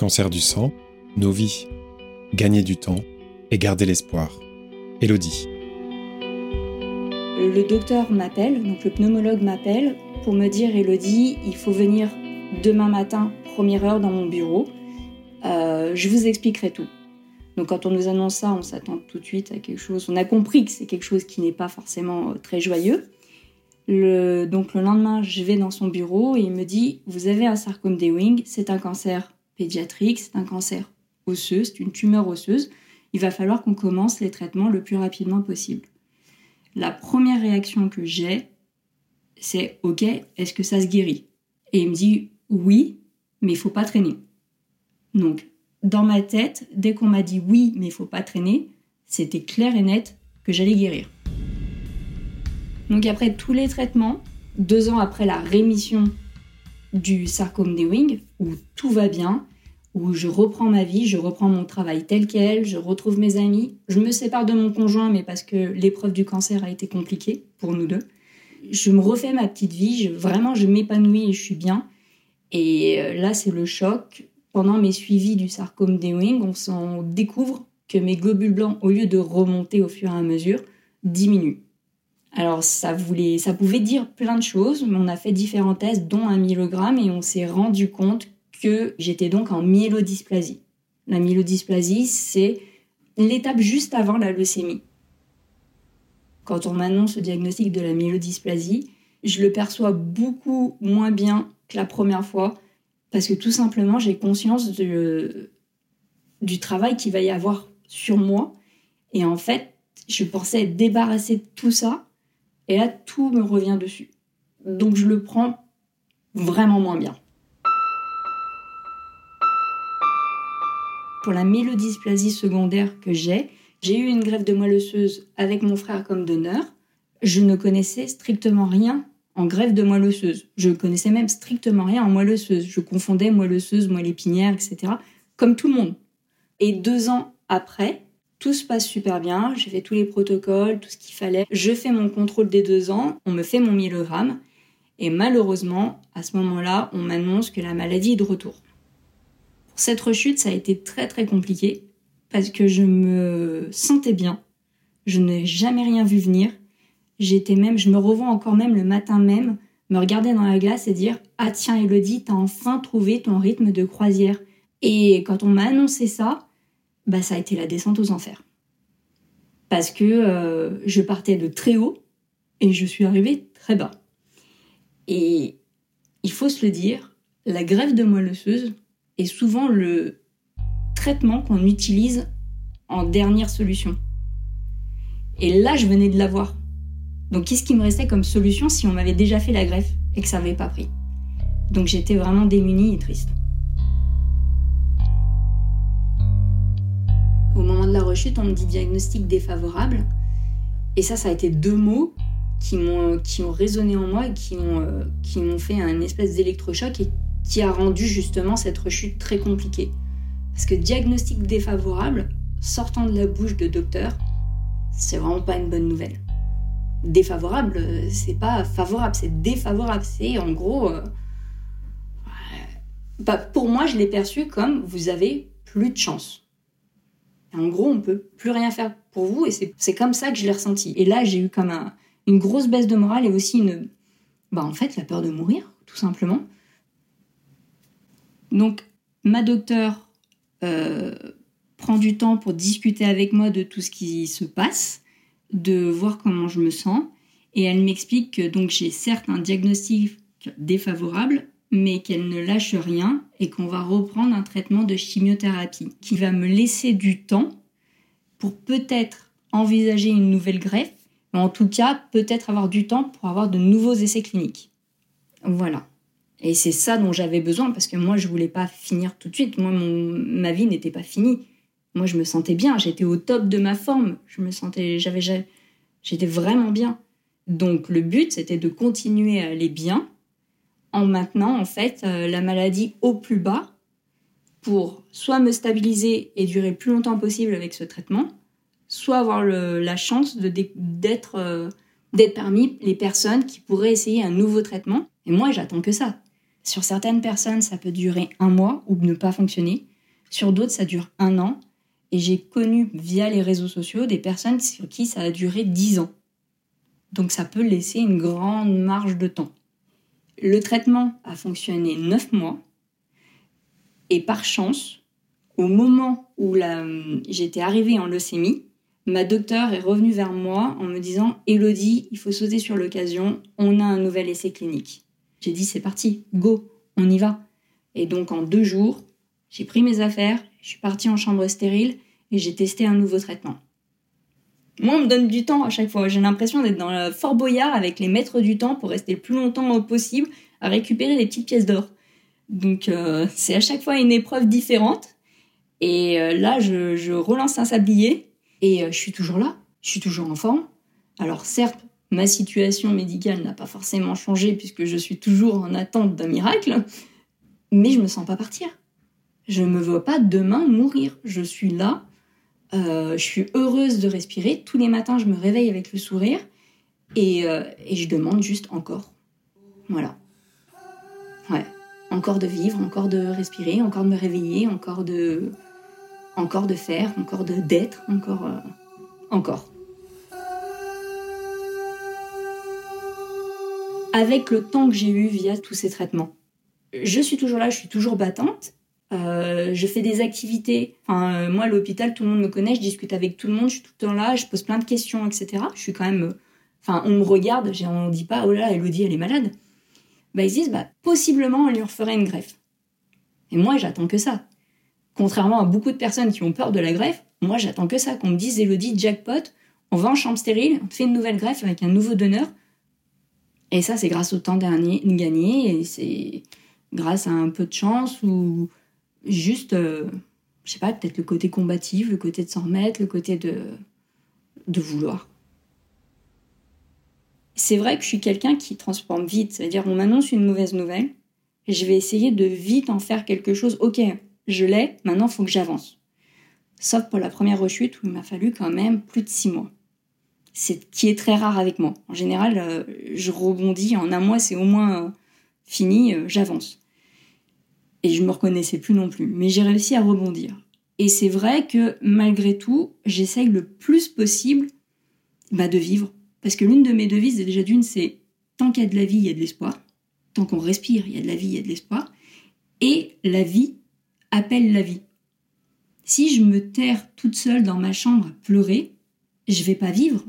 cancer du sang, nos vies, gagner du temps et garder l'espoir. Elodie. Le docteur m'appelle, donc le pneumologue m'appelle pour me dire Elodie, il faut venir demain matin, première heure dans mon bureau. Euh, je vous expliquerai tout. Donc quand on nous annonce ça, on s'attend tout de suite à quelque chose. On a compris que c'est quelque chose qui n'est pas forcément euh, très joyeux. Donc le lendemain, je vais dans son bureau et il me dit Vous avez un sarcome des wings, c'est un cancer pédiatrique, c'est un cancer osseux, c'est une tumeur osseuse. Il va falloir qu'on commence les traitements le plus rapidement possible. La première réaction que j'ai, c'est Ok, est-ce que ça se guérit? Et il me dit Oui, mais il faut pas traîner. Donc, dans ma tête, dès qu'on m'a dit oui, mais il faut pas traîner, c'était clair et net que j'allais guérir. Donc après tous les traitements, deux ans après la rémission du sarcome des wings, où tout va bien, où je reprends ma vie, je reprends mon travail tel quel, je retrouve mes amis, je me sépare de mon conjoint, mais parce que l'épreuve du cancer a été compliquée pour nous deux. Je me refais ma petite vie, vraiment je m'épanouis et je suis bien. Et euh, là, c'est le choc. Pendant mes suivis du sarcome des wings, on, s'en découvre que mes globules blancs, au lieu de remonter au fur et à mesure, diminuent. Alors ça voulait, ça pouvait dire plein de choses, mais on a fait différents tests, dont un myelogramme, et on s'est rendu compte que j'étais donc en myélodysplasie. La myélodysplasie, c'est l'étape juste avant la leucémie. Quand on m'annonce le diagnostic de la myélodysplasie, je le perçois beaucoup moins bien que la première fois, parce que tout simplement, j'ai conscience du travail qu'il va y avoir sur moi. Et en fait, je pensais être débarrassée de tout ça, et là, tout me revient dessus. Donc je le prends vraiment moins bien. Pour la mélodysplasie secondaire que j'ai, j'ai eu une greffe de moelle osseuse avec mon frère comme donneur. Je ne connaissais strictement rien en greffe de moelle osseuse. Je connaissais même strictement rien en moelle osseuse. Je confondais moelle osseuse, moelle épinière, etc. Comme tout le monde. Et deux ans après, tout se passe super bien, j'ai fait tous les protocoles, tout ce qu'il fallait. Je fais mon contrôle des deux ans, on me fait mon myelogramme. Et malheureusement, à ce moment-là, on m'annonce que la maladie est de retour. Pour cette rechute, ça a été très très compliqué parce que je me sentais bien. Je n'ai jamais rien vu venir. J'étais même, je me revois encore même le matin même, me regarder dans la glace et dire Ah tiens, Elodie, t'as enfin trouvé ton rythme de croisière. Et quand on m'a annoncé ça, bah, ça a été la descente aux enfers. Parce que euh, je partais de très haut et je suis arrivée très bas. Et il faut se le dire, la grève de moelle osseuse est souvent le traitement qu'on utilise en dernière solution. Et là, je venais de l'avoir. Donc, qu'est-ce qui me restait comme solution si on m'avait déjà fait la greffe et que ça n'avait pas pris? Donc, j'étais vraiment démunie et triste. De la rechute, on me dit diagnostic défavorable. Et ça, ça a été deux mots qui ont résonné en moi et euh, qui m'ont fait un espèce d'électrochoc et qui a rendu justement cette rechute très compliquée. Parce que diagnostic défavorable, sortant de la bouche de docteur, c'est vraiment pas une bonne nouvelle. Défavorable, c'est pas favorable, c'est défavorable. C'est en gros. Euh, bah, pour moi, je l'ai perçu comme vous avez plus de chance. En gros, on peut plus rien faire pour vous et c'est comme ça que je l'ai ressenti. Et là, j'ai eu comme une grosse baisse de morale et aussi une, bah en fait, la peur de mourir, tout simplement. Donc, ma docteure euh, prend du temps pour discuter avec moi de tout ce qui se passe, de voir comment je me sens, et elle m'explique que donc j'ai certes un diagnostic défavorable, mais qu'elle ne lâche rien et qu'on va reprendre un traitement de chimiothérapie qui va me laisser du temps pour peut-être envisager une nouvelle greffe, mais en tout cas peut-être avoir du temps pour avoir de nouveaux essais cliniques. Voilà. Et c'est ça dont j'avais besoin parce que moi je voulais pas finir tout de suite. Moi ma vie n'était pas finie. Moi je me sentais bien, j'étais au top de ma forme, je me sentais j'avais j'étais vraiment bien. Donc le but c'était de continuer à aller bien en maintenant en fait euh, la maladie au plus bas pour soit me stabiliser et durer le plus longtemps possible avec ce traitement, soit avoir la chance euh, d'être parmi les personnes qui pourraient essayer un nouveau traitement. Et moi, j'attends que ça. Sur certaines personnes, ça peut durer un mois ou ne pas fonctionner. Sur d'autres, ça dure un an. Et j'ai connu via les réseaux sociaux des personnes sur qui ça a duré dix ans. Donc ça peut laisser une grande marge de temps. Le traitement a fonctionné neuf mois. Et par chance, au moment où j'étais arrivée en leucémie, ma docteure est revenue vers moi en me disant Elodie, il faut sauter sur l'occasion, on a un nouvel essai clinique. J'ai dit c'est parti, go, on y va. Et donc en deux jours, j'ai pris mes affaires, je suis partie en chambre stérile et j'ai testé un nouveau traitement. Moi, on me donne du temps à chaque fois. J'ai l'impression d'être dans le Fort Boyard avec les maîtres du temps pour rester le plus longtemps possible à récupérer les petites pièces d'or. Donc, euh, c'est à chaque fois une épreuve différente. Et euh, là, je, relance un sablier et euh, je suis toujours là. Je suis toujours en forme. Alors, certes, ma situation médicale n'a pas forcément changé puisque je suis toujours en attente d'un miracle, mais je me sens pas partir. Je me vois pas demain mourir. Je suis là. Euh, je suis heureuse de respirer. Tous les matins, je me réveille avec le sourire et, euh, et je demande juste encore. Voilà. Ouais. Encore de vivre, encore de respirer, encore de me réveiller, encore de, encore de faire, encore de d'être, encore, euh, encore. Avec le temps que j'ai eu via tous ces traitements, je suis toujours là, je suis toujours battante euh, je fais des activités. Enfin, euh, moi, à l'hôpital, tout le monde me connaît, je discute avec tout le monde, je suis tout le temps là, je pose plein de questions, etc. Je suis quand même. Euh, enfin, on me regarde, on ne dit pas, oh là Elodie, elle est malade. Bah, ils disent, bah, possiblement, on lui referait une greffe. Et moi, j'attends que ça. Contrairement à beaucoup de personnes qui ont peur de la greffe, moi, j'attends que ça, qu'on me dise, Elodie, jackpot, on va en chambre stérile, on te fait une nouvelle greffe avec un nouveau donneur. Et ça, c'est grâce au temps dernier gagné, et c'est grâce à un peu de chance ou juste, euh, je sais pas, peut-être le côté combatif, le côté de s'en remettre, le côté de, de vouloir. C'est vrai que je suis quelqu'un qui transforme vite, c'est-à-dire on m'annonce une mauvaise nouvelle, je vais essayer de vite en faire quelque chose. Ok, je l'ai, maintenant il faut que j'avance. Sauf pour la première rechute où il m'a fallu quand même plus de six mois. C'est qui est très rare avec moi. En général, euh, je rebondis en un mois, c'est au moins euh, fini, j'avance et je me reconnaissais plus non plus. Mais j'ai réussi à rebondir. Et c'est vrai que malgré tout, j'essaye le plus possible bah, de vivre. Parce que l'une de mes devises, déjà d'une, c'est tant qu'il y a de la vie, il y a de l'espoir. Tant qu'on respire, il y a de la vie, il y a de l'espoir. Et la vie appelle la vie. Si je me terre toute seule dans ma chambre à pleurer, je vais pas vivre.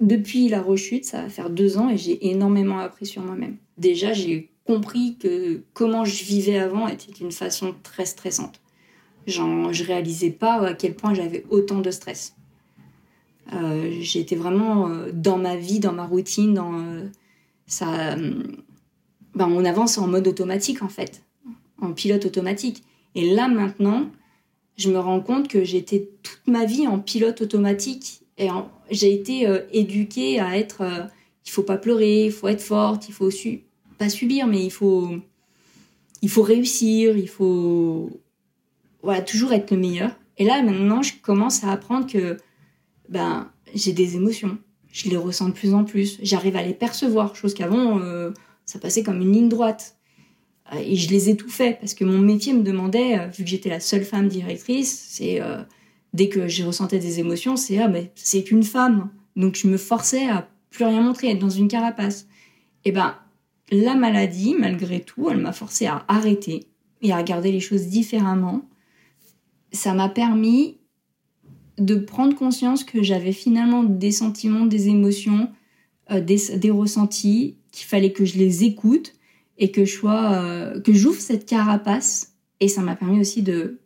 Depuis la rechute, ça va faire deux ans et j'ai énormément appris sur moi-même. Déjà, j'ai compris que comment je vivais avant était une façon très stressante. Genre, je réalisais pas à quel point j'avais autant de stress. Euh, j'étais vraiment euh, dans ma vie, dans ma routine, dans euh, ça. Ben, on avance en mode automatique en fait, en pilote automatique. Et là maintenant, je me rends compte que j'étais toute ma vie en pilote automatique et j'ai été éduquée à être. il faut pas pleurer, il faut être forte, il faut su subir, mais il faut, il faut réussir, il faut voilà, toujours être le meilleur. Et là, maintenant, je commence à apprendre que ben, j'ai des émotions. Je les ressens de plus en plus. J'arrive à les percevoir, chose qu'avant, euh, ça passait comme une ligne droite. Euh, et je les étouffais parce que mon métier me demandait, euh, vu que j'étais la seule femme directrice, c'est dès que j'ai ressenti des émotions, c'est ah mais c'est une femme. Donc je me forçais à plus rien montrer, être dans une carapace. Et ben la maladie, malgré tout, elle m'a forcé à arrêter et à regarder les choses différemment. Ça m'a permis de prendre conscience que j'avais finalement des sentiments, des émotions, euh, des, ressentis, qu'il fallait que je les écoute et que je euh, que j'ouvre cette carapace. Et ça m'a permis aussi de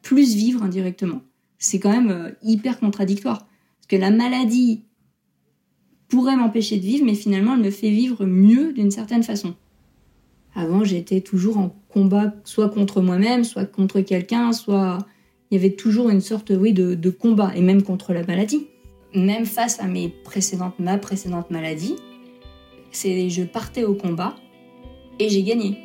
plus vivre indirectement. C'est quand même euh, hyper contradictoire. Parce que la maladie pourrait m'empêcher de vivre, mais finalement, elle me fait vivre mieux d'une certaine façon. Avant, j'étais toujours en combat, soit contre moi-même, soit contre quelqu'un, soit il y avait toujours une sorte, oui, de, combat, et même contre la maladie. Même face à mes précédentes, ma précédente maladie, c'est je partais au combat et j'ai gagné.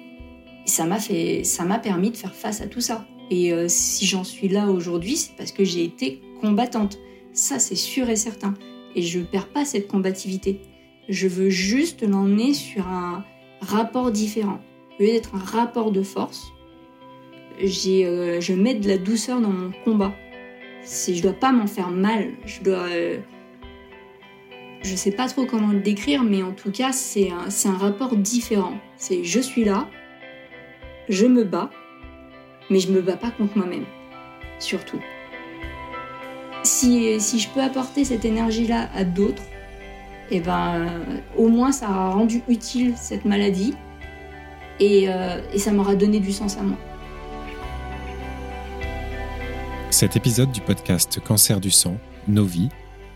Ça m'a fait, ça m'a permis de faire face à tout ça. Et euh, si j'en suis là aujourd'hui, c'est parce que j'ai été combattante. Ça, c'est sûr et certain. Et je perds pas cette combativité. Je veux juste l'emmener sur un rapport différent. Au lieu d'être un rapport de force, euh, je mets de la douceur dans mon combat. Si je dois pas m'en faire mal, je dois. Euh, je sais pas trop comment le décrire, mais en tout cas, c'est un, c'est un rapport différent. C'est je suis là, je me bats, mais je me bats pas contre moi-même, surtout. Si, je peux apporter cette énergie-là à d'autres, eh ben, au moins ça aura rendu utile cette maladie et, euh, et ça m'aura donné du sens à moi. Cet épisode du podcast Cancer du sang, Nos vies,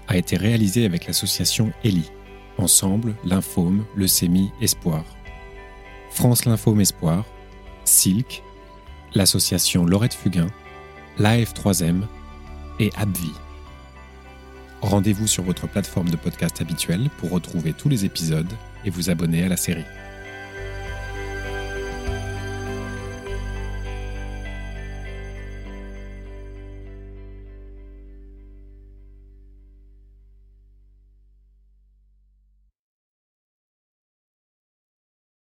a été réalisé avec l'association ELI, Ensemble, Lymphome, Leucémie, Espoir. France Lymphome Espoir, Silk, l'association Laurette Fugain, l'AF3M et Abvi. Rendez-vous sur votre plateforme de podcast habituelle pour retrouver tous les épisodes et vous abonner à la série.